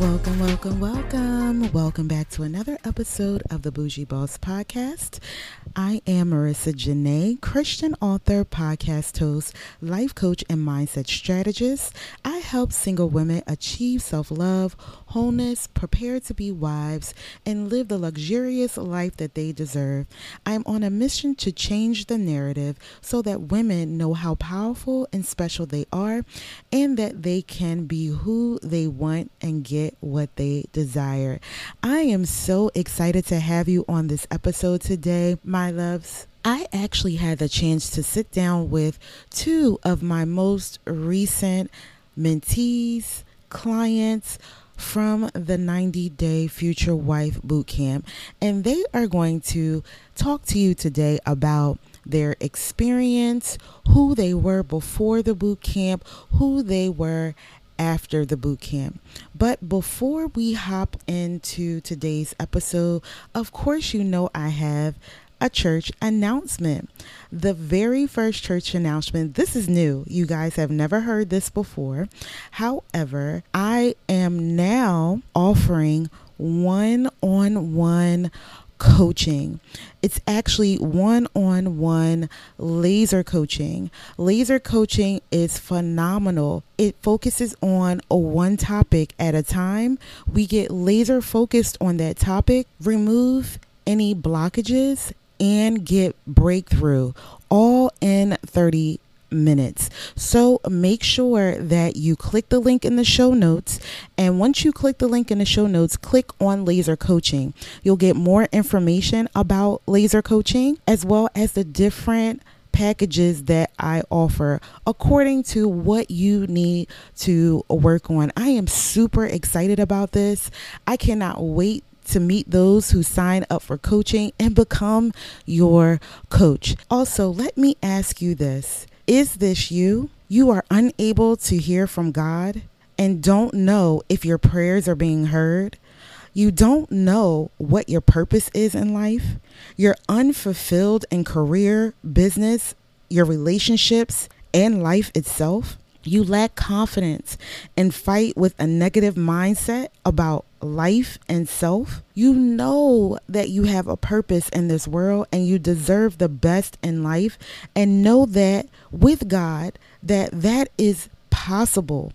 Welcome, welcome, welcome. Welcome back to another episode of the Bougie Boss Podcast. I am Marica Janaé, Christian author, podcast host, life coach, and mindset strategist. I help single women achieve self love, wholeness, prepare to be wives, and live the luxurious life that they deserve. I am on a mission to change the narrative so that women know how powerful and special they are and that they can be who they want and get what they desire. I am so excited to have you on this episode today, my loves. I actually had the chance to sit down with two of my most recent mentees, clients from the 90 Day Future Wife Bootcamp, and they are going to talk to you today about their experience, who they were before the boot camp, who they were after the boot camp. But before we hop into today's episode, of course, you know I have a church announcement. The very first church announcement, this is new. You guys have never heard this before. However, I am now offering one on one coaching. It's actually one on one laser coaching. Laser coaching is phenomenal. It focuses on a one topic at a time. We get laser focused on that topic, remove any blockages, and get breakthrough all in 30 minutes. So make sure that you click the link in the show notes. And once you click the link in the show notes, click on laser coaching. You'll get more information about laser coaching as well as the different packages that I offer according to what you need to work on. I am super excited about this. I cannot wait to meet those who sign up for coaching and become your coach. Also, let me ask you this is this you? You are unable to hear from God and don't know if your prayers are being heard. You don't know what your purpose is in life. You're unfulfilled in career, business, your relationships, and life itself. You lack confidence and fight with a negative mindset about life and self. You know that you have a purpose in this world and you deserve the best in life and know that with God that that is possible.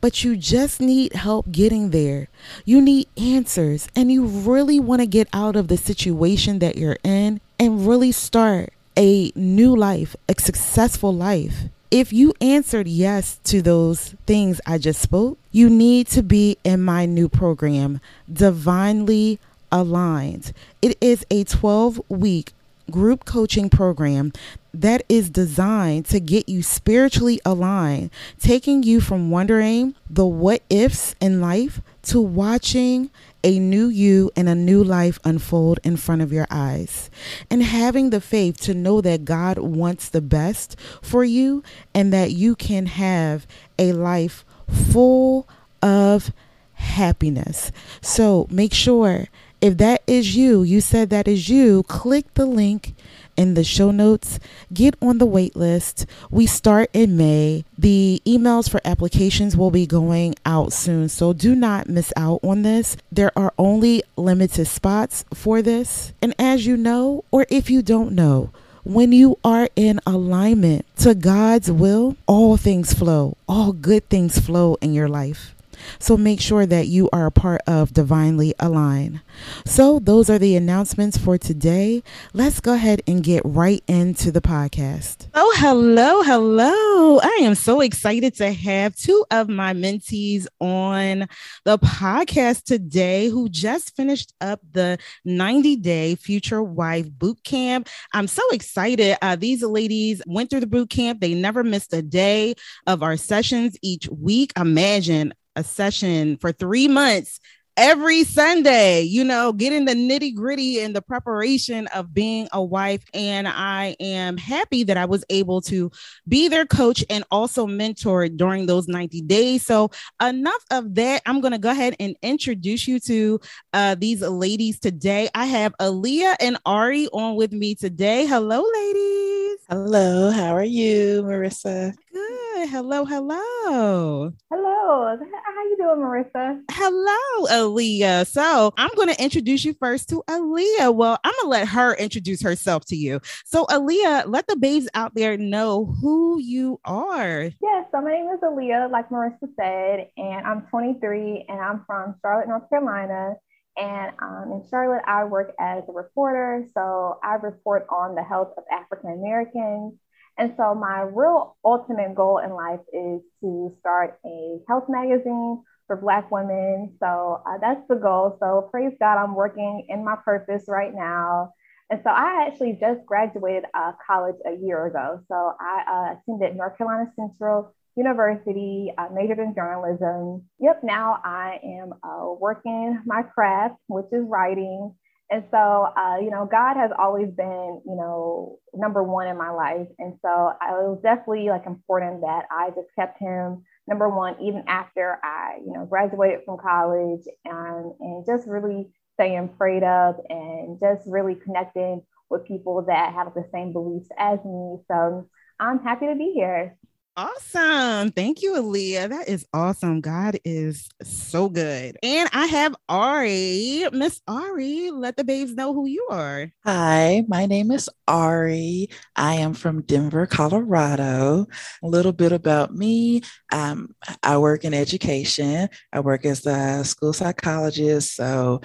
But you just need help getting there. You need answers and you really want to get out of the situation that you're in and really start a new life, a successful life if you answered yes to those things I just spoke, you need to be in my new program, Divinely Aligned. It is a 12 week group coaching program that is designed to get you spiritually aligned, taking you from wondering the what ifs in life to watching a new you and a new life unfold in front of your eyes. And having the faith to know that God wants the best for you and that you can have a life full of happiness. So make sure if that is you, you said that is you, click the link in the show notes. Get on the wait list. We start in May. The emails for applications will be going out soon, so do not miss out on this. There are only limited spots for this. And as you know, or if you don't know, when you are in alignment to God's will, all things flow, all good things flow in your life. So make sure that you are a part of Divinely Align. So those are the announcements for today. Let's go ahead and get right into the podcast. Oh, hello, hello. I am so excited to have two of my mentees on the podcast today who just finished up the 90 day future wife boot camp. I'm so excited. Uh, these ladies went through the boot camp. They never missed a day of our sessions each week. Imagine a session for three months every Sunday, you know, getting the nitty gritty and the preparation of being a wife. And I am happy that I was able to be their coach and also mentor during those 90 days. So, enough of that. I'm going to go ahead and introduce you to uh, these ladies today. I have Aaliyah and Ari on with me today. Hello, ladies. Hello. How are you, Marica? Good. Hello. Hello. Hello. How you doing, Marica? Hello, Aaliyah. So I'm going to introduce you first to Aaliyah. Well, I'm going to let her introduce herself to you. So, Aaliyah, let the babes out there know who you are. Yes, so my name is Aaliyah, like Marica said, and I'm 23 and I'm from Charlotte, North Carolina. And um, in Charlotte, I work as a reporter. So I report on the health of African Americans. And so my real ultimate goal in life is to start a health magazine for Black women. So uh, that's the goal. So praise God, I'm working in my purpose right now. And so I actually just graduated uh, college a year ago. So I uh, attended North Carolina Central University, I majored in journalism. Yep, now I am uh, working my craft, which is writing. And so, uh, you know, God has always been, you know, number one in my life. And so I, it was definitely like important that I just kept him number one, even after I, you know, graduated from college and, and just really staying prayed up and just really connecting with people that have the same beliefs as me. So I'm happy to be here. Awesome. Thank you, Aaliyah. That is awesome. God is so good. And I have Ari. Miss Ari, let the babes know who you are. Hi, my name is Ari. I am from Denver, Colorado. A little bit about me. Um, I work in education. I work as a school psychologist. So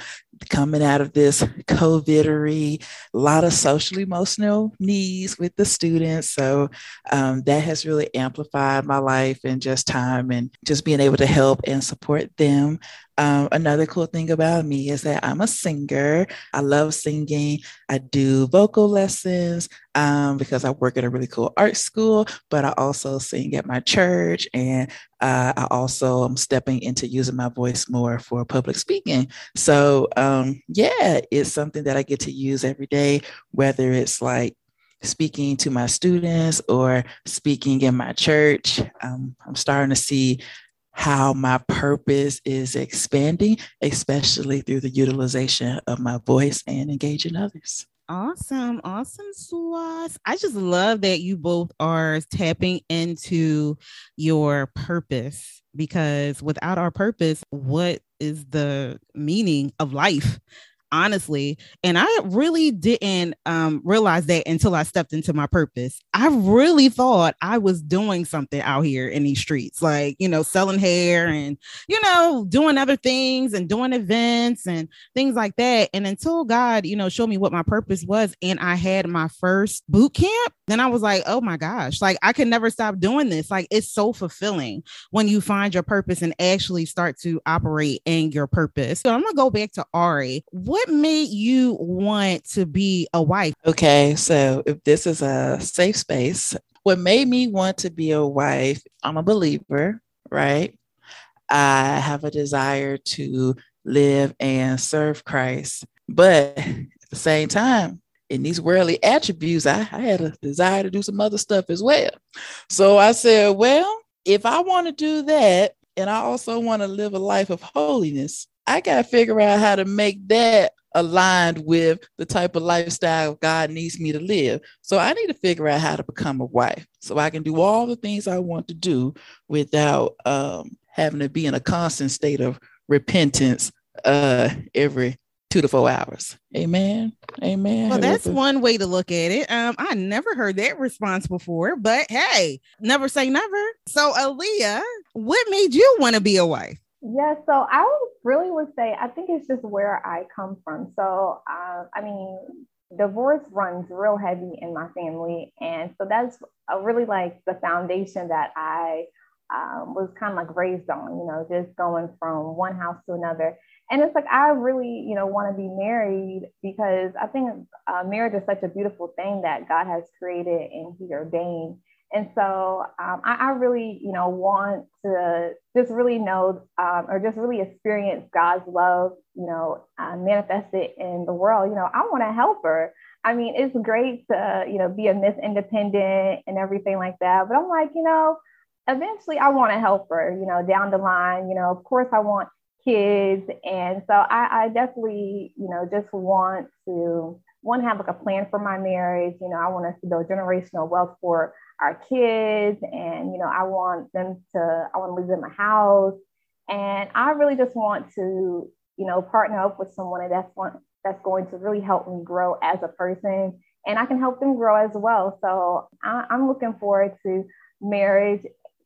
coming out of this COVID era, a lot of social emotional needs with the students. So um, that has really amplified my life and just time and just being able to help and support them. Um, another cool thing about me is that I'm a singer. I love singing. I do vocal lessons um, because I work at a really cool art school, but I also sing at my church. And uh, I also am stepping into using my voice more for public speaking. So, um, yeah, it's something that I get to use every day, whether it's like speaking to my students or speaking in my church. Um, I'm starting to see how my purpose is expanding, especially through the utilization of my voice and engaging others. Awesome. Awesome, Swas. I just love that you both are tapping into your purpose because without our purpose, what is the meaning of life? Honestly. And I really didn't um, realize that until I stepped into my purpose. I really thought I was doing something out here in these streets, like, you know, selling hair and, you know, doing other things and doing events and things like that. And until God, you know, showed me what my purpose was and I had my first boot camp, then I was like, oh my gosh, like I can never stop doing this. Like it's so fulfilling when you find your purpose and actually start to operate in your purpose. So I'm going to go back to Ari. What what made you want to be a wife? Okay, so if this is a safe space, what made me want to be a wife, I'm a believer, right? I have a desire to live and serve Christ. But at the same time, in these worldly attributes, I, I, had a desire to do some other stuff as well. So I said, well, if I want to do that, and I also want to live a life of holiness, I got to figure out how to make that aligned with the type of lifestyle God needs me to live. So I need to figure out how to become a wife so I can do all the things I want to do without um, having to be in a constant state of repentance uh, every two to four hours. Amen. Amen. Well, that's one way to look at it. Um, I never heard that response before, but hey, never say never. So, Aaliyah, what made you want to be a wife? Yeah, so I really would say I think it's just where I come from. So, uh, I mean, divorce runs real heavy in my family, and so that's really like the foundation that I um, was kind of like raised on. You know, just going from one house to another, and it's like I really, you know, want to be married because I think uh, marriage is such a beautiful thing that God has created and He ordained. And so um, I, I, really, you know, want to just really know um, or just really experience God's love, you know, uh, manifested in the world. You know, I want to help her. I mean, it's great to, you know, be a Miss Independent and everything like that. But I'm like, you know, eventually I want to help her, you know, down the line. You know, of course, I want kids. And so I, I definitely, you know, just want to, one, have like a plan for my marriage. You know, I want us to build generational wealth for our kids and you know i want them to i want to leave them a house. And i really just want to you know partner up with someone that's one that's going to really help me grow as a person. And i can help them grow as well. So I, i'm looking forward to marriage.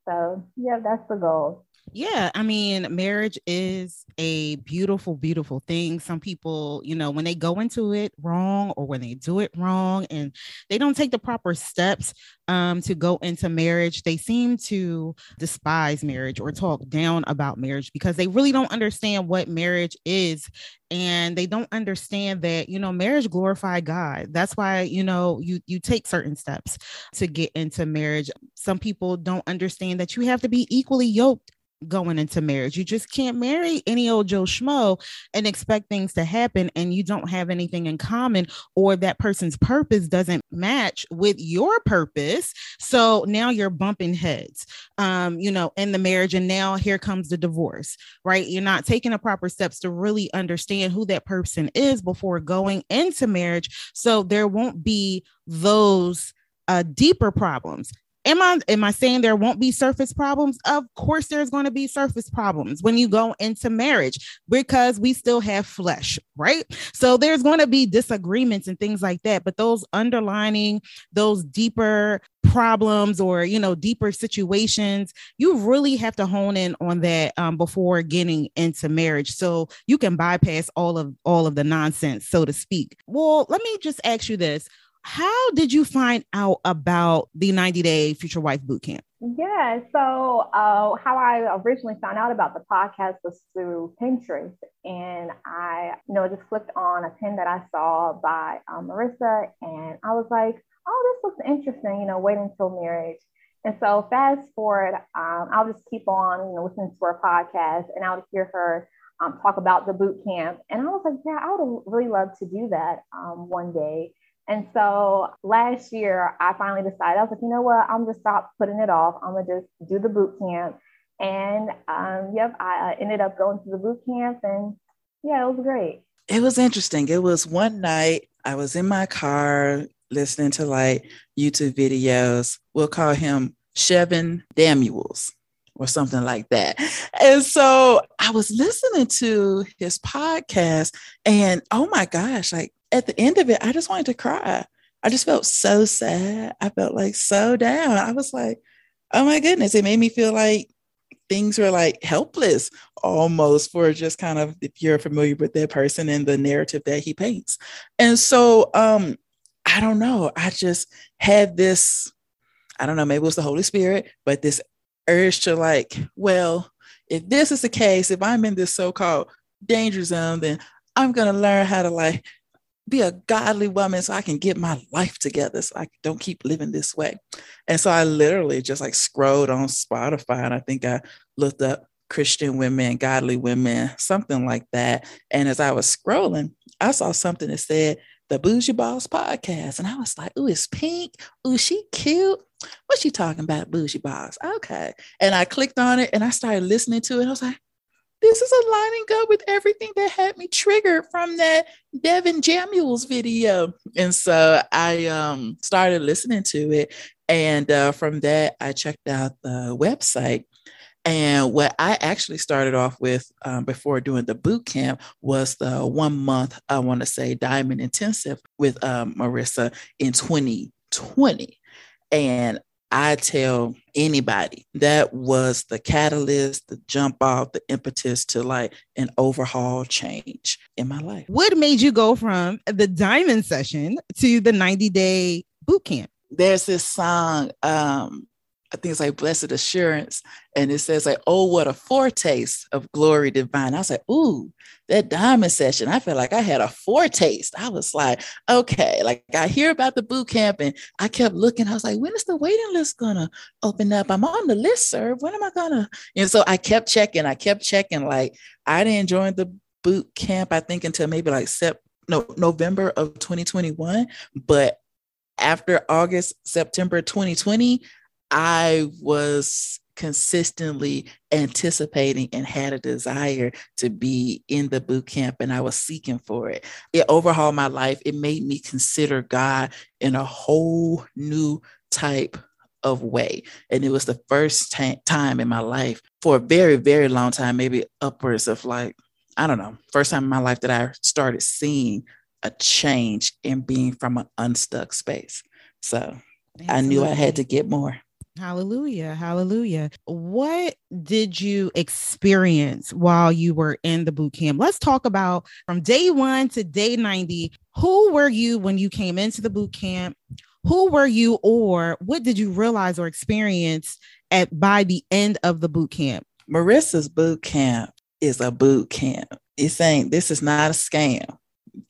So yeah that's the goal yeah, I mean, marriage is a beautiful, beautiful thing. Some people, you know, when they go into it wrong or when they do it wrong and they don't take the proper steps um, to go into marriage, they seem to despise marriage or talk down about marriage because they really don't understand what marriage is. And they don't understand that, you know, marriage glorify God. That's why, you know, you you take certain steps to get into marriage. Some people don't understand that you have to be equally yoked going into marriage. You just can't marry any old Joe Schmo and expect things to happen and you don't have anything in common or that person's purpose doesn't match with your purpose. So now you're bumping heads, um, you know, in the marriage. And now here comes the divorce, right? You're not taking the proper steps to really understand who that person is before going into marriage. So there won't be those uh, deeper problems am I am I saying there won't be surface problems? Of course, there's going to be surface problems when you go into marriage because we still have flesh, right? So there's going to be disagreements and things like that. But those underlining those deeper problems or you know deeper situations, you really have to hone in on that um, before getting into marriage, so you can bypass all of all of the nonsense, so to speak. Well, let me just ask you this how did you find out about the 90 day future wife boot camp? Yeah, so uh, how I originally found out about the podcast was through Pinterest, and I, you know, just clicked on a pin that I saw by um, Marica, and I was like, "Oh, this looks interesting," you know, wait until marriage. And so, fast forward, um, I'll just keep on, you know, listening to her podcast, and I'll hear her um, talk about the boot camp, and I was like, "Yeah, I would really love to do that um, one day." And so last year, I finally decided, I was like, you know what? I'm just stop putting it off. I'm going to just do the boot camp. And um, yep, I ended up going to the boot camp and yeah, it was great. It was interesting. It was one night I was in my car listening to like YouTube videos. We'll call him Chevin Damuels or something like that. And so I was listening to his podcast and oh my gosh, like at the end of it, I just wanted to cry. I just felt so sad. I felt like so down. I was like, oh my goodness. It made me feel like things were like helpless almost for just kind of if you're familiar with that person and the narrative that he paints. And so um I don't know. I just had this, I don't know, maybe it was the Holy Spirit, but this urge to like, well, if this is the case, if I'm in this so-called danger zone, then I'm gonna learn how to like be a godly woman so I can get my life together so I don't keep living this way. And so I literally just like scrolled on Spotify and I think I looked up Christian women, godly women, something like that. And as I was scrolling, I saw something that said the Bougie Boss podcast. And I was like, ooh, it's pink. Ooh, she cute. What's she talking about? Bougie Boss. Okay. And I clicked on it and I started listening to it. I was like, this is aligning up with everything that had me triggered from that Devin Jamuels video. And so I um, started listening to it. And uh, from that, I checked out the website. And what I actually started off with um, before doing the boot camp was the one month, I want to say, Diamond Intensive with um, Marica in 2020. And I tell anybody that was the catalyst, the jump off, the impetus to like an overhaul change in my life. What made you go from the diamond session to the 90 day boot camp? There's this song, um, I think it's like blessed assurance. And it says like, oh, what a foretaste of glory divine. I was like, ooh, that diamond session. I felt like I had a foretaste. I was like, okay, like I hear about the boot camp and I kept looking. I was like, when is the waiting list gonna open up? I'm on the list, sir. When am I gonna? And so I kept checking. I kept checking. Like I didn't join the boot camp, I think, until maybe like Sep- no, November of 2021. But after August, September 2020, I was consistently anticipating and had a desire to be in the boot camp and I was seeking for it. It overhauled my life. It made me consider God in a whole new type of way. And it was the first t- time in my life for a very, very long time, maybe upwards of like, I don't know, first time in my life that I started seeing a change in being from an unstuck space. So Absolutely. I knew I had to get more. Hallelujah. Hallelujah. What did you experience while you were in the boot camp? Let's talk about from day one to day 90. Who were you when you came into the boot camp? Who were you, or what did you realize or experience at by the end of the boot camp? Marica's boot camp is a boot camp. It's saying this is not a scam.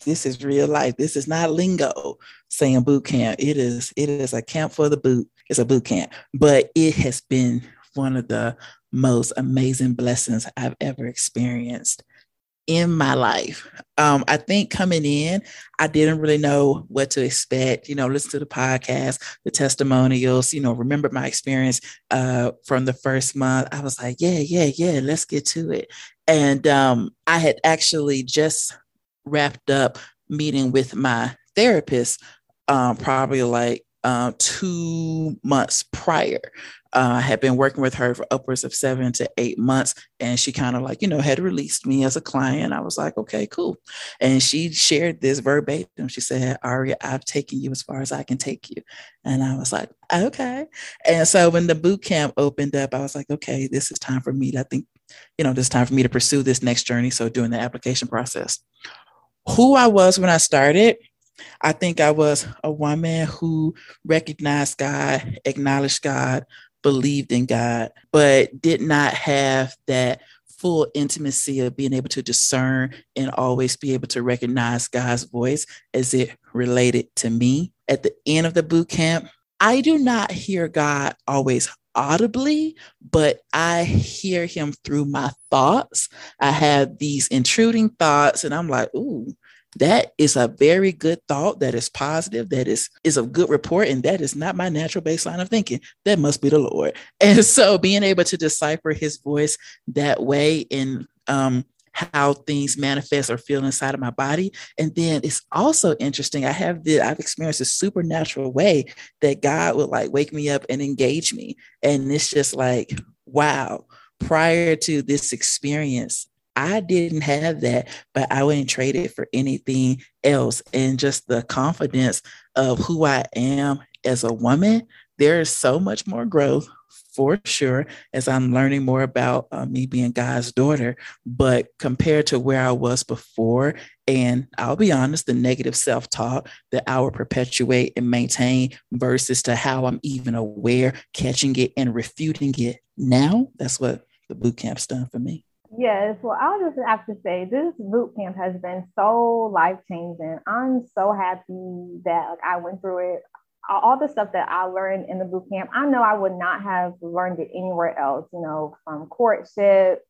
This is real life. This is not lingo saying boot camp. It is, it is a camp for the boot it's a boot camp, but it has been one of the most amazing blessings I've ever experienced in my life. Um, I think coming in, I didn't really know what to expect. You know, listen to the podcast, the testimonials. You know, remember my experience uh, from the first month. I was like, yeah, yeah, yeah, let's get to it. And um, I had actually just wrapped up meeting with my therapist, um, probably like uh, two months prior. Uh, I had been working with her for upwards of seven to eight months, and she kind of like, you know, had released me as a client. I was like, okay, cool. And she shared this verbatim. She said, Aria, I've taken you as far as I can take you. And I was like, okay. And so when the boot camp opened up, I was like, okay, this is time for me I think, you know, this time for me to pursue this next journey. So doing the application process. Who I was when I started, I think I was a woman who recognized God, acknowledged God, believed in God, but did not have that full intimacy of being able to discern and always be able to recognize God's voice as it related to me. At the end of the boot camp, I do not hear God always audibly, but I hear him through my thoughts. I have these intruding thoughts, and I'm like, ooh, that is a very good thought that is positive that is is a good report and that is not my natural baseline of thinking. That must be the lord. And so being able to decipher his voice that way in um how things manifest or feel inside of my body. And then it's also interesting i have the i've experienced a supernatural way that god would like wake me up and engage me. And it's just like wow prior to this experience I didn't have that, but I wouldn't trade it for anything else. And just the confidence of who I am as a woman, there is so much more growth for sure as I'm learning more about uh, me being God's daughter. But compared to where I was before, and I'll be honest, the negative self talk that I would perpetuate and maintain versus to how I'm even aware, catching it and refuting it now, that's what the boot camp's done for me. Yes, well, I'll just have to say this boot camp has been so life changing. I'm so happy that like I went through it. All the stuff that I learned in the boot camp, I know I would not have learned it anywhere else. You know, from courtship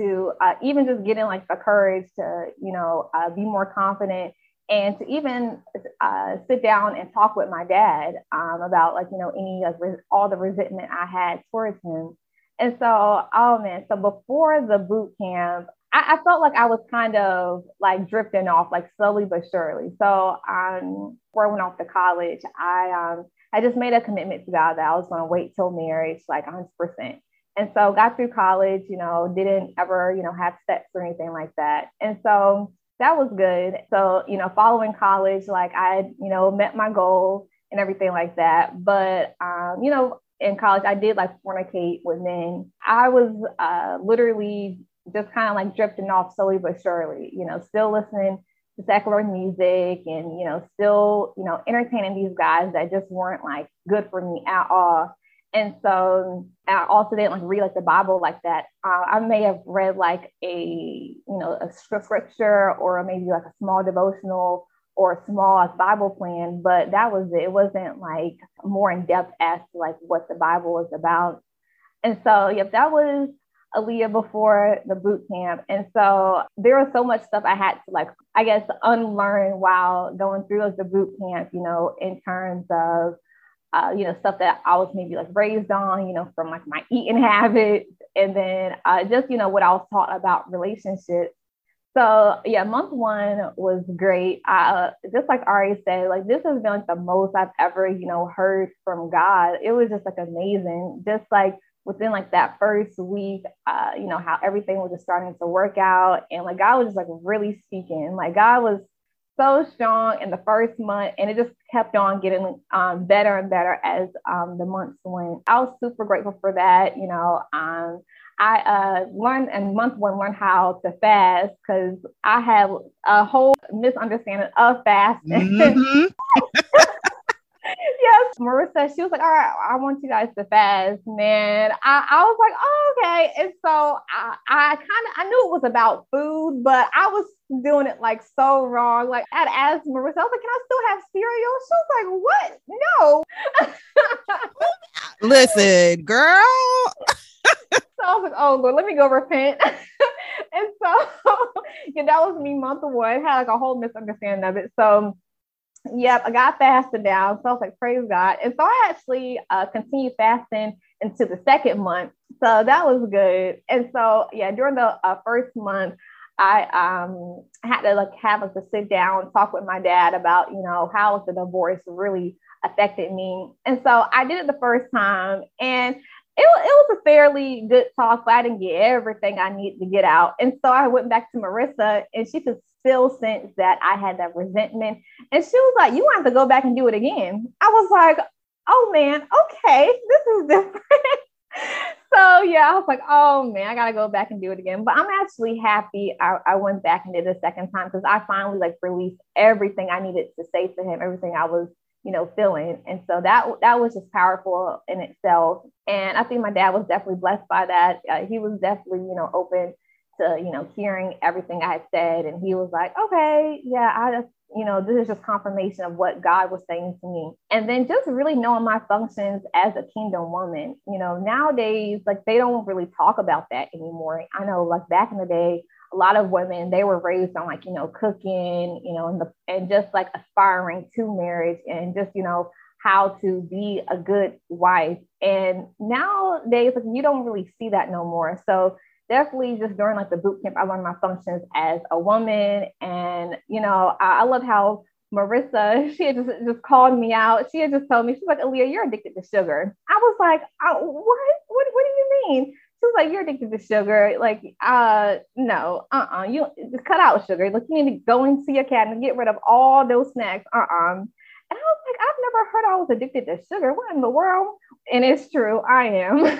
to uh, even just getting like the courage to, you know, uh, be more confident and to even uh, sit down and talk with my dad um, about like you know any like re- all the resentment I had towards him and so, oh man, so before the boot camp, I, I, felt like I was kind of like drifting off, like slowly but surely. So, um, before I went off to college, I um, I just made a commitment to God that I was going to wait till marriage, like 100%. And so, got through college, you know, didn't ever, you know, have sex or anything like that. And so that was good. So, you know, following college, like I, you know, met my goal and everything like that. But, um, you know, in college, I did like fornicate with men. I was uh, literally just kind of like drifting off slowly but surely, you know, still listening to secular music and, you know, still, you know, entertaining these guys that just weren't like good for me at all. And so I also didn't like read like the Bible like that. Uh, I may have read like a you know a scripture or maybe like a small devotional or small like, Bible plan, but that was it. It wasn't like more in depth as to like what the Bible was about. And so, yep, that was Aaliyah before the boot camp. And so there was so much stuff I had to like, I guess, unlearn while going through the boot camp, you know, in terms of, uh, you know, stuff that I was maybe like raised on, you know, from like my eating habits. And then uh, just, you know, what I was taught about relationships. So yeah, month one was great. Uh, just like Ari said, like this has been like the most I've ever, you know, heard from God. It was just like amazing. Just like within like that first week, uh, you know, how everything was just starting to work out. And like God was just like really speaking. Like God was so strong in the first month and it just kept on getting um, better and better as um, the months went. I was super grateful for that. You know, um, I uh, learned in month one, learned how to fast because I had a whole misunderstanding of fasting. Mm-hmm. yes, Marica, she was like, all right, I want you guys to fast. Man, I, I was like, oh, okay. And so I, I kind of, I knew it was about food, but I was doing it like so wrong. Like I'd asked Marica, I was like, can I still have cereal? She was like, what? No. Listen, girl. so I was like, oh Lord, let me go repent. and so yeah, that was me month one. Had like a whole misunderstanding of it. So Yep, I got fasted down. So I was like, praise God. And so I actually uh, continued fasting into the second month. So that was good. And so, yeah, during the uh, first month, I um, had to like have us to sit down, talk with my dad about, you know, how the divorce really affected me. And so I did it the first time and it, it was a fairly good talk, but I didn't get everything I needed to get out. And so I went back to Marica and she could still sense that I had that resentment. And she was like, You want to go back and do it again. I was like, Oh man, okay, this is different. so yeah, I was like, oh man, I gotta go back and do it again. But I'm actually happy I, I went back and did it a second time because I finally like released everything I needed to say to him, everything I was you know, feeling. And so that that was just powerful in itself. And I think my dad was definitely blessed by that. Uh, he was definitely, you know, open to, you know, hearing everything I had said. And he was like, okay, yeah, I just, you know, this is just confirmation of what God was saying to me. And then just really knowing my functions as a kingdom woman, you know, nowadays, like they don't really talk about that anymore. I know, like back in the day, a lot of women they were raised on like you know cooking you know and the and just like aspiring to marriage and just you know how to be a good wife and nowadays like you don't really see that no more so definitely just during like the boot camp i learned my functions as a woman and you know i, I love how Marica, she had just, just called me out. She had just told me, she's like, Aaliyah, you're addicted to sugar. I was like, oh, what? what? What do you mean? Like, "You're addicted to sugar. Like, uh, no, uh, uh-uh. uh you just cut out sugar. Like, you need to go and see a cat and get rid of all those snacks. Uh, uh-uh. uh." And I was like, I've never heard I was addicted to sugar. What in the world? And it's true, I am.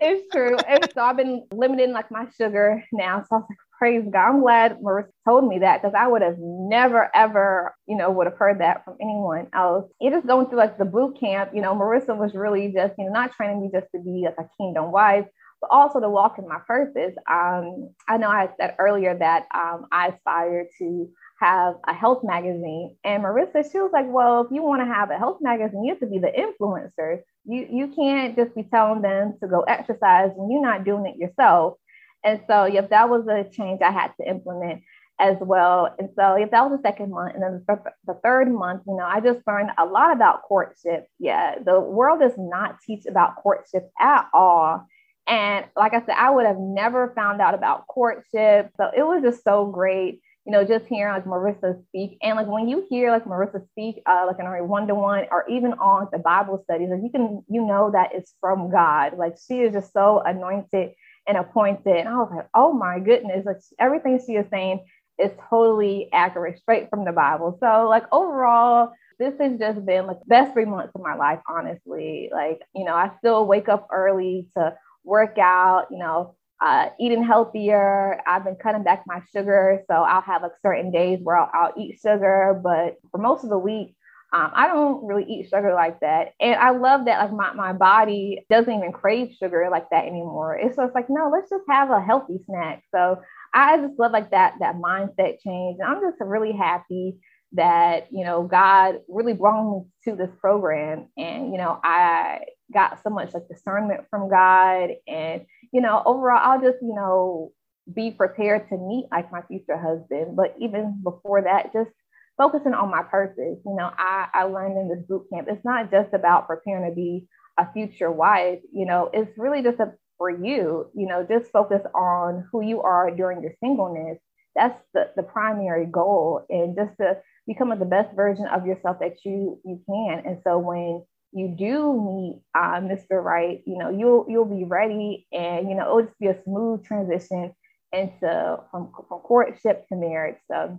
it's true. And so I've been limiting like my sugar now. So I was like, praise God. I'm glad Marica told me that because I would have never, ever, you know, would have heard that from anyone else. It just going through like the boot camp, you know, Marica was really just, you know, not training me just to be like a kingdom wife, but also to walk in my purpose. Um, I know I said earlier that um, I aspire to have a health magazine. And Marica, she was like, well, if you want to have a health magazine, you have to be the influencer. You, you can't just be telling them to go exercise when you're not doing it yourself. And so, yep, that was a change I had to implement as well. And so, yep, that was the second month. And then the, the third month, you know, I just learned a lot about courtship. Yeah, the world does not teach about courtship at all. And like I said, I would have never found out about courtship. So it was just so great, you know, just hearing like Marica speak. And like when you hear like Marica speak, uh, like in a one to one or even on the Bible studies, like you can, you know, that it's from God. Like she is just so anointed and appointed. And I was like, oh my goodness, like everything she is saying is totally accurate, straight from the Bible. So like overall, this has just been like the best three months of my life, honestly. Like, you know, I still wake up early to work out, you know, uh, eating healthier. I've been cutting back my sugar. So I'll have like certain days where I'll, I'll eat sugar, but for most of the week, Um, I don't really eat sugar like that. And I love that like my, my body doesn't even crave sugar like that anymore. It's just like, no, let's just have a healthy snack. So I just love like that that mindset change. And I'm just really happy that, you know, God really brought me to this program. And, you know, I got so much like discernment from God. And, you know, overall, I'll just, you know, be prepared to meet like my future husband. But even before that, just focusing on my purpose. You know, I, I learned in this boot camp, it's not just about preparing to be a future wife, you know, it's really just a, for you, you know, just focus on who you are during your singleness. That's the, the primary goal and just to become the best version of yourself that you you can. And so when you do meet uh, Mr. Right, you know, you'll you'll be ready and you know it'll just be a smooth transition into from, from courtship to marriage. So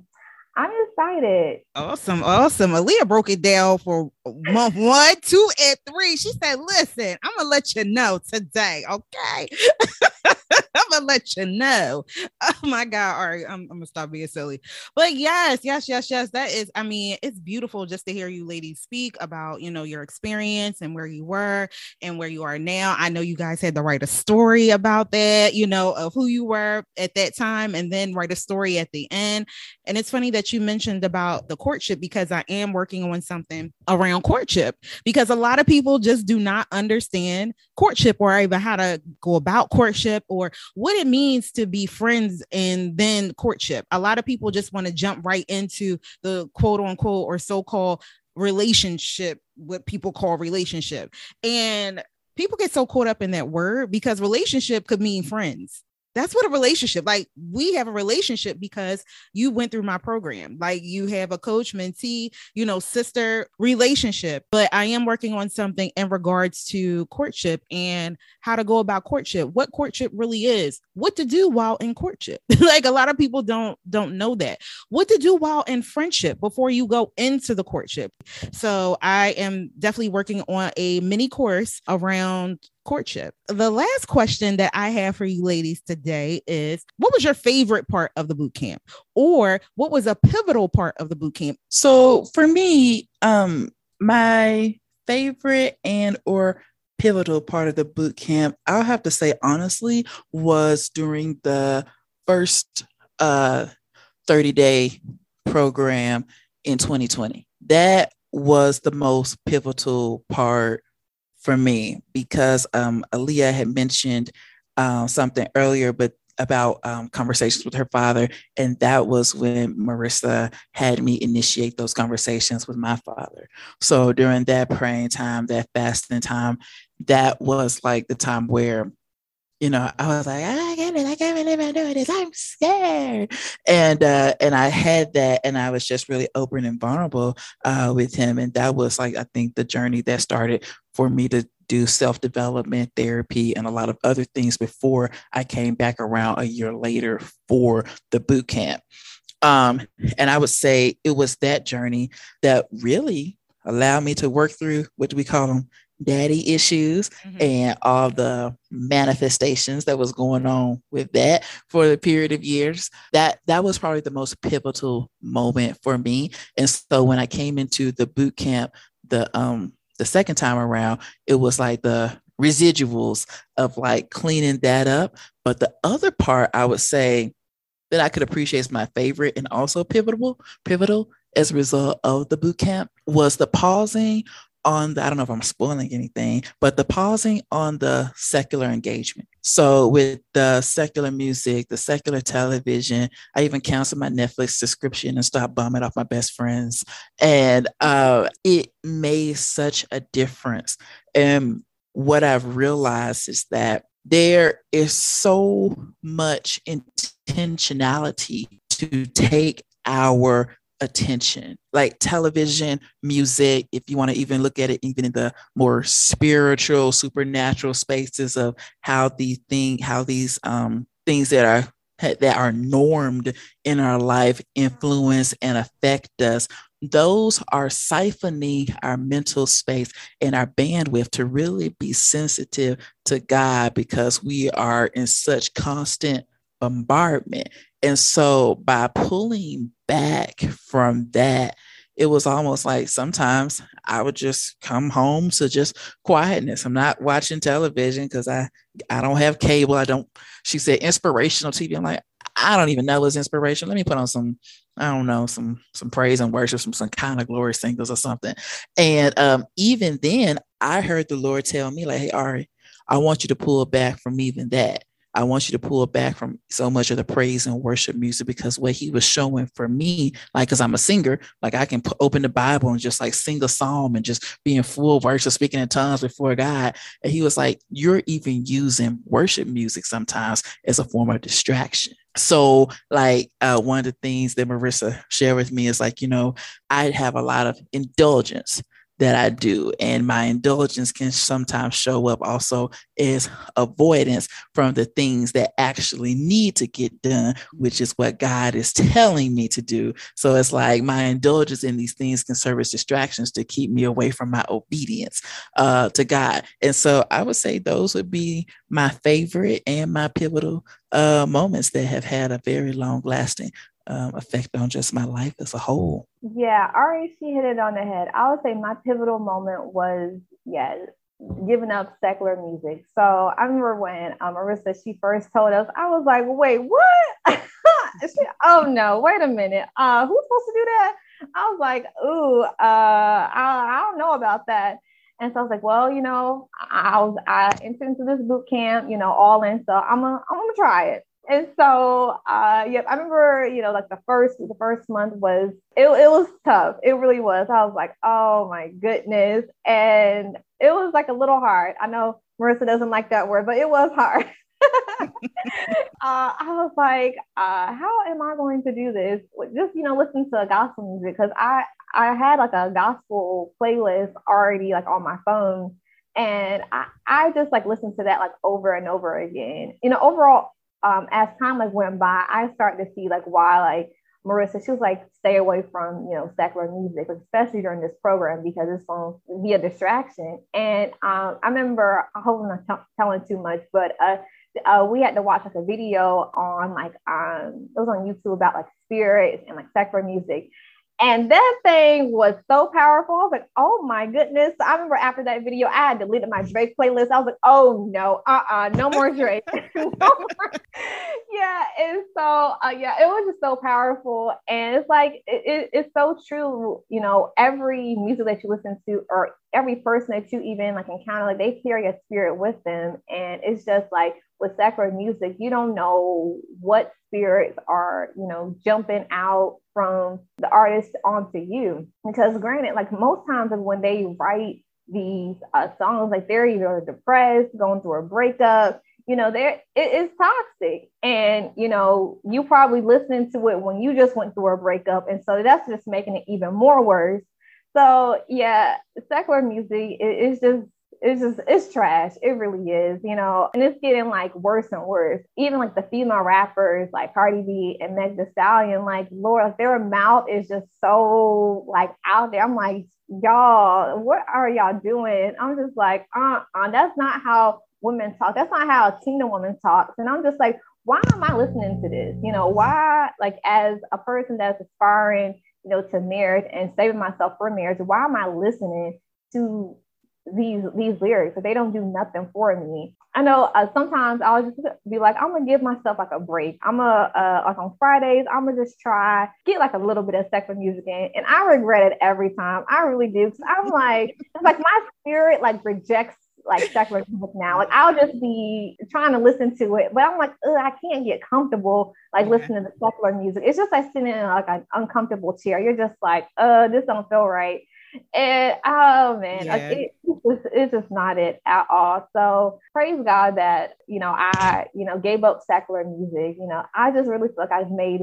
I'm excited. Awesome, awesome. Aaliyah broke it down for month one, two, and three. She said, "Listen, I'm gonna let you know today, okay? I'm gonna let you know." Oh my God! All right, I'm, I'm gonna stop being silly. But yes, yes, yes, yes. That is. I mean, it's beautiful just to hear you ladies speak about you know your experience and where you were and where you are now. I know you guys had to write a story about that, you know, of who you were at that time, and then write a story at the end. And it's funny that you mentioned about the courtship because I am working on something around courtship because a lot of people just do not understand courtship or even how to go about courtship or what it means to be friends and then courtship. A lot of people just want to jump right into the quote unquote or so called relationship, what people call relationship. And people get so caught up in that word because relationship could mean friends that's what a relationship like we have a relationship because you went through my program. Like you have a coach mentee you know sister relationship. But i am working on something in regards to courtship and how to go about courtship. What courtship really is what to do while in courtship. Like a lot of people don't don't know that. What to do while in friendship before you go into the courtship. So i am definitely working on a mini course around courtship. The last question that I have for you ladies today is what was your favorite part of the boot camp or what was a pivotal part of the boot camp? So for me, um my favorite and or pivotal part of the boot camp, I'll have to say honestly, was during the first uh 30 day program in 2020. That was the most pivotal part for me because um, Aaliyah had mentioned uh, something earlier, but about um, conversations with her father. And that was when Marica had me initiate those conversations with my father. So during that praying time, that fasting time, that was like the time where you know, I was like, I can't, I can't believe I'm doing this. I'm scared. And uh, and I had that, and I was just really open and vulnerable uh, with him. And that was like, I think, the journey that started for me to do self development therapy and a lot of other things before I came back around a year later for the boot camp. Um, and I would say it was that journey that really allowed me to work through what do we call them daddy issues mm-hmm. and all the manifestations that was going on with that for the period of years that that was probably the most pivotal moment for me and so when i came into the boot camp the um the second time around it was like the residuals of like cleaning that up but the other part i would say that i could appreciate as my favorite and also pivotal pivotal as a result of the boot camp was the pausing on the, I don't know if I'm spoiling anything, but the pausing on the secular engagement. So with the secular music, the secular television, I even canceled my Netflix subscription and stopped bombing off my best friends. And uh, it made such a difference. And what I've realized is that there is so much intentionality to take our attention like television music if you want to even look at it even in the more spiritual supernatural spaces of how these thing how these um things that are that are normed in our life influence and affect us those are siphoning our mental space and our bandwidth to really be sensitive to God because we are in such constant bombardment. And so by pulling back from that it was almost like sometimes I would just come home to just quietness. I'm not watching television because I I don't have cable. I don't. She said inspirational TV. I'm like I don't even know it's inspiration. Let me put on some I don't know some some praise and worship, some some kind of glory singles or something. And um, even then, I heard the Lord tell me like, "Hey Ari, I want you to pull back from even that." I want you to pull back from so much of the praise and worship music because what he was showing for me, like, because I'm a singer, like I can open the Bible and just like sing a psalm and just be in full worship, speaking in tongues before God. And he was like, You're even using worship music sometimes as a form of distraction. So, like, uh, one of the things that Marica shared with me is like, you know, I have a lot of indulgence that I do. And my indulgence can sometimes show up also as avoidance from the things that actually need to get done, which is what God is telling me to do. So it's like my indulgence in these things can serve as distractions to keep me away from my obedience uh, to God. And so I would say those would be my favorite and my pivotal uh, moments that have had a very long lasting um, effect on just my life as a whole. Yeah, Ari, she hit it on the head. I would say my pivotal moment was, yeah, giving up secular music. So I remember when um, Marica, she first told us, I was like, wait, what? she, oh no, wait a minute. Uh, who's supposed to do that? I was like, ooh, uh, I, I don't know about that. And so I was like, well, you know, I was I entered into this boot camp, you know, all in. So I'm gonna I'm gonna try it and so uh yep i remember you know like the first the first month was it, it was tough. It really was. I was like oh my goodness. And it was like a little hard. I know Marica doesn't like that word but it was hard. Uh, I was like, uh, how am I going to do this? Just you know, listen to gospel music because I I had like a gospel playlist already like on my phone, and I I just like listened to that like over and over again. You know, overall, um, as time like went by, I started to see like why like Marica, she was like, stay away from, you know, secular music, especially during this program because it's going to be a distraction. And um, I remember, I hope I'm not t- telling too much, but uh, uh, we had to watch like a video on like, um, it was on YouTube about like spirits and like secular music. And that thing was so powerful. I was like, oh my goodness. I remember after that video, I had deleted my Drake playlist. I was like, oh no, uh-uh, no more Drake. no more. Yeah. And so uh, yeah, it was just so powerful. And it's like it, it, it's so true, you know, every music that you listen to or every person that you even like encounter, like they carry a spirit with them. And it's just like with secular music, you don't know what spirits are, you know, jumping out from the artist onto you. Because granted, like most times when they write these uh, songs, like they're either depressed, going through a breakup, you know, there it is toxic. And, you know, you probably listening to it when you just went through a breakup. And so that's just making it even more worse. So yeah, secular music is just it's just it's trash. It really is, you know, and it's getting like worse and worse. Even like the female rappers like Cardi B and Meg Thee Stallion, like Lord, like their mouth is just so like out there. I'm like, y'all, what are y'all doing? I'm just like, uh, uh that's not how women talk. That's not how a Tina woman talks. And I'm just like, why am I listening to this? You know, why like as a person that's aspiring, you know, to marriage and saving myself for marriage, why am I listening to these these lyrics if they don't do nothing for me i know uh, sometimes i'll just be like i'm gonna give myself like a break i'm gonna uh, like on fridays i'm gonna just try get like a little bit of secular music in and i regret it every time i really do because i'm like like my spirit like rejects like secular music now. Like I'll just be trying to listen to it, but I'm like, I can't get comfortable like okay. listening to secular music. It's just like sitting in like an uncomfortable chair. You're just like, uh, this don't feel right and oh man, yeah. like it, it's, just, it's just not it at all. So praise God that you know I you know gave up secular music. You know I just really feel like I've made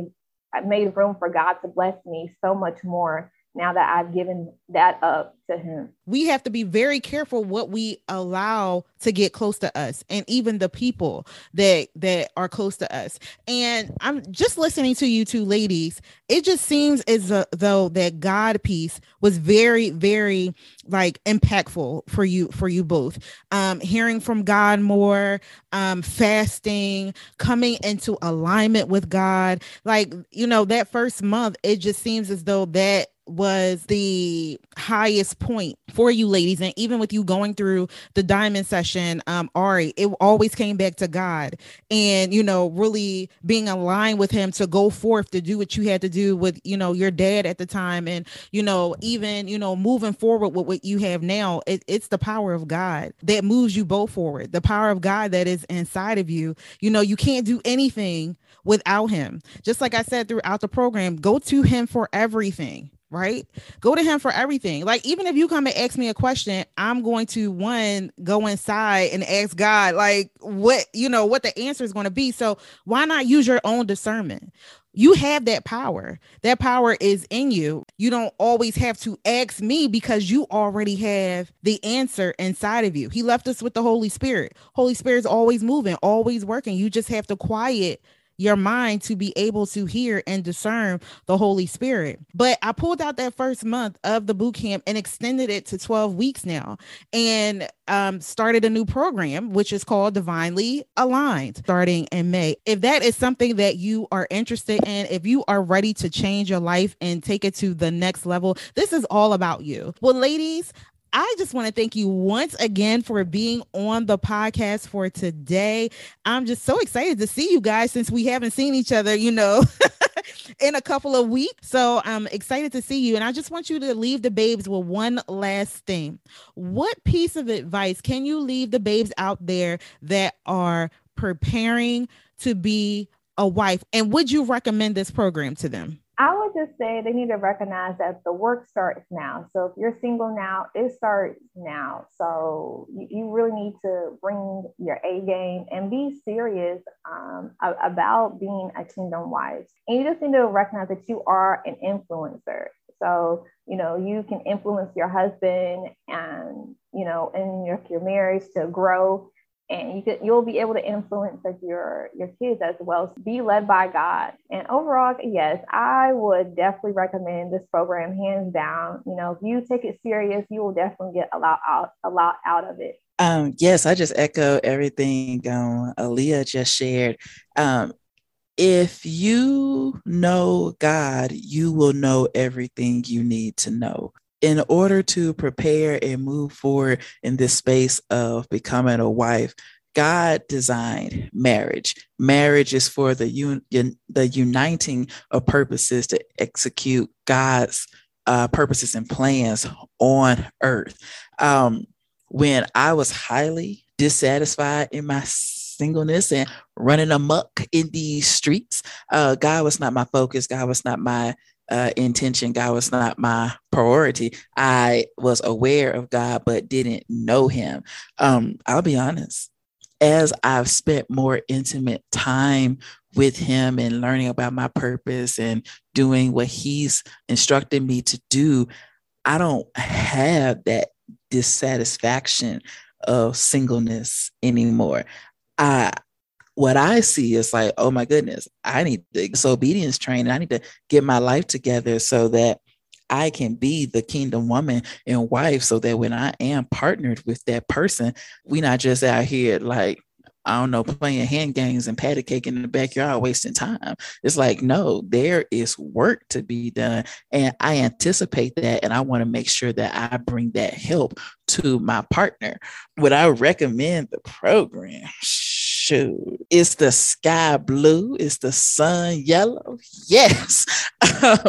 I made room for God to bless me so much more now that I've given that up to him. We have to be very careful what we allow to get close to us and even the people that that are close to us. And I'm just listening to you two ladies, it just seems as though that God piece was very very like impactful for you for you both. Um hearing from God more, um fasting, coming into alignment with God. Like, you know, that first month it just seems as though that was the highest point for you ladies. And even with you going through the diamond session um ari it always came back to god. And you know really being aligned with him to go forth to do what you had to do with you know your dad at the time. And you know even you know moving forward with what you have now it, it's the power of god that moves you both forward the power of god that is inside of you. You know you can't do anything without him. Just like i said throughout the program go to him for everything right? Go to him for everything. Like even if you come and ask me a question, I'm going to one go inside and ask God like what, you know, what the answer is going to be. So why not use your own discernment? You have that power. That power is in you. You don't always have to ask me because you already have the answer inside of you. He left us with the Holy Spirit. Holy Spirit is always moving, always working. You just have to quiet your mind to be able to hear and discern the Holy Spirit. But I pulled out that first month of the boot camp and extended it to 12 weeks now and um, started a new program, which is called Divinely Aligned, starting in May. If that is something that you are interested in, if you are ready to change your life and take it to the next level, this is all about you. Well, ladies, I just want to thank you once again for being on the podcast for today. I'm just so excited to see you guys since we haven't seen each other, you know. in a couple of weeks. So I'm excited to see you. And I just want you to leave the babes with one last thing. What piece of advice can you leave the babes out there that are preparing to be a wife? And would you recommend this program to them? I would just say they need to recognize that the work starts now. So if you're single now, it starts now. So you, you really need to bring your A game and be serious um, about being a kingdom wife. And you just need to recognize that you are an influencer. So, you know, you can influence your husband and, you know, in your, your marriage to grow and you could you'll be able to influence like your your kids as well. Be led by god. And overall yes i would definitely recommend this program hands down. You know if you take it serious you will definitely get a lot out a lot out of it. Um yes i just echo everything um aaliyah just shared. Um if you know God, you will know everything you need to know in order to prepare and move forward in this space of becoming a wife, God designed marriage. Marriage is for the un- the uniting of purposes to execute God's uh, purposes and plans on earth. Um, when I was highly dissatisfied in my singleness and running amok in these streets, uh, God was not my focus. God was not my uh, intention. God was not my priority. I was aware of God, but didn't know Him. Um, I'll be honest. As I've spent more intimate time with Him and learning about my purpose and doing what He's instructed me to do, I don't have that dissatisfaction of singleness anymore. I what I see is like, oh my goodness, I need this obedience training. I need to get my life together so that I can be the kingdom woman and wife so that when I am partnered with that person, we not just out here like, I don't know, playing hand games and patty cake in the backyard, wasting time. It's like, no, there is work to be done. And I anticipate that. And I want to make sure that I bring that help to my partner. Would I recommend the program? Shoot, is the sky blue? Is the sun yellow? Yes.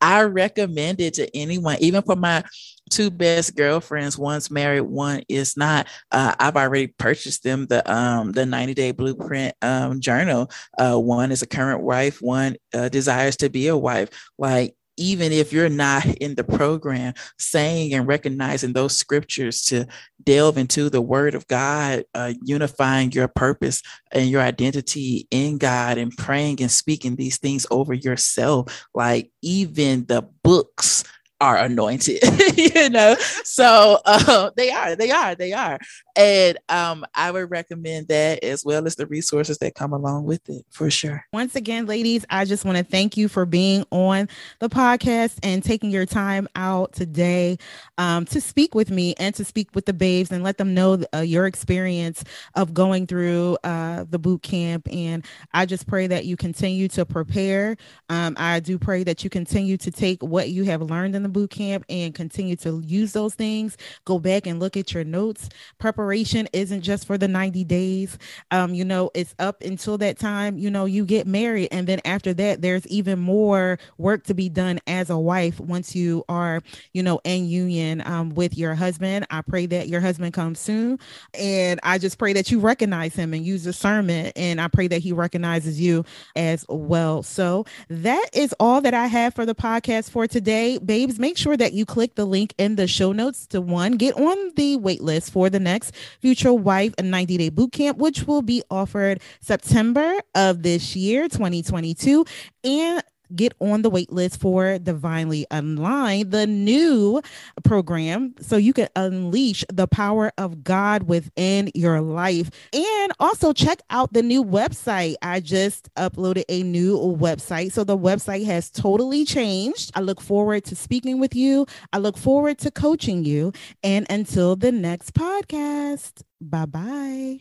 I recommend it to anyone, even for my two best girlfriends one's married one is not uh, i've already purchased them the um the 90 day blueprint um journal uh one is a current wife one uh, desires to be a wife like even if you're not in the program, saying and recognizing those scriptures to delve into the word of God, uh, unifying your purpose and your identity in God and praying and speaking these things over yourself. Like even the books are anointed, you know. So uh, they are, they are, they are. And um, I would recommend that as well as the resources that come along with it for sure. Once again, ladies, I just want to thank you for being on the podcast and taking your time out today um, to speak with me and to speak with the babes and let them know uh, your experience of going through uh, the boot camp. And I just pray that you continue to prepare. Um, I do pray that you continue to take what you have learned in the boot camp and continue to use those things. Go back and look at your notes. Preparation isn't just for the 90 days. Um, you know, it's up until that time, you know, you get married. And then after that, there's even more work to be done as a wife once you are, you know, in union um, with your husband. I pray that your husband comes soon. And I just pray that you recognize him and use discernment. And I pray that he recognizes you as well. So that is all that I have for the podcast for today. Babes, make sure that you click the link in the show notes to one, get on the wait list for the next Future Wife a 90 day boot camp, which will be offered September of this year, 2022. And get on the wait list for Divinely Aligned, the new program, so you can unleash the power of God within your life. And also check out the new website. I just uploaded a new website. So the website has totally changed. I look forward to speaking with you. I look forward to coaching you. And until the next podcast, bye bye.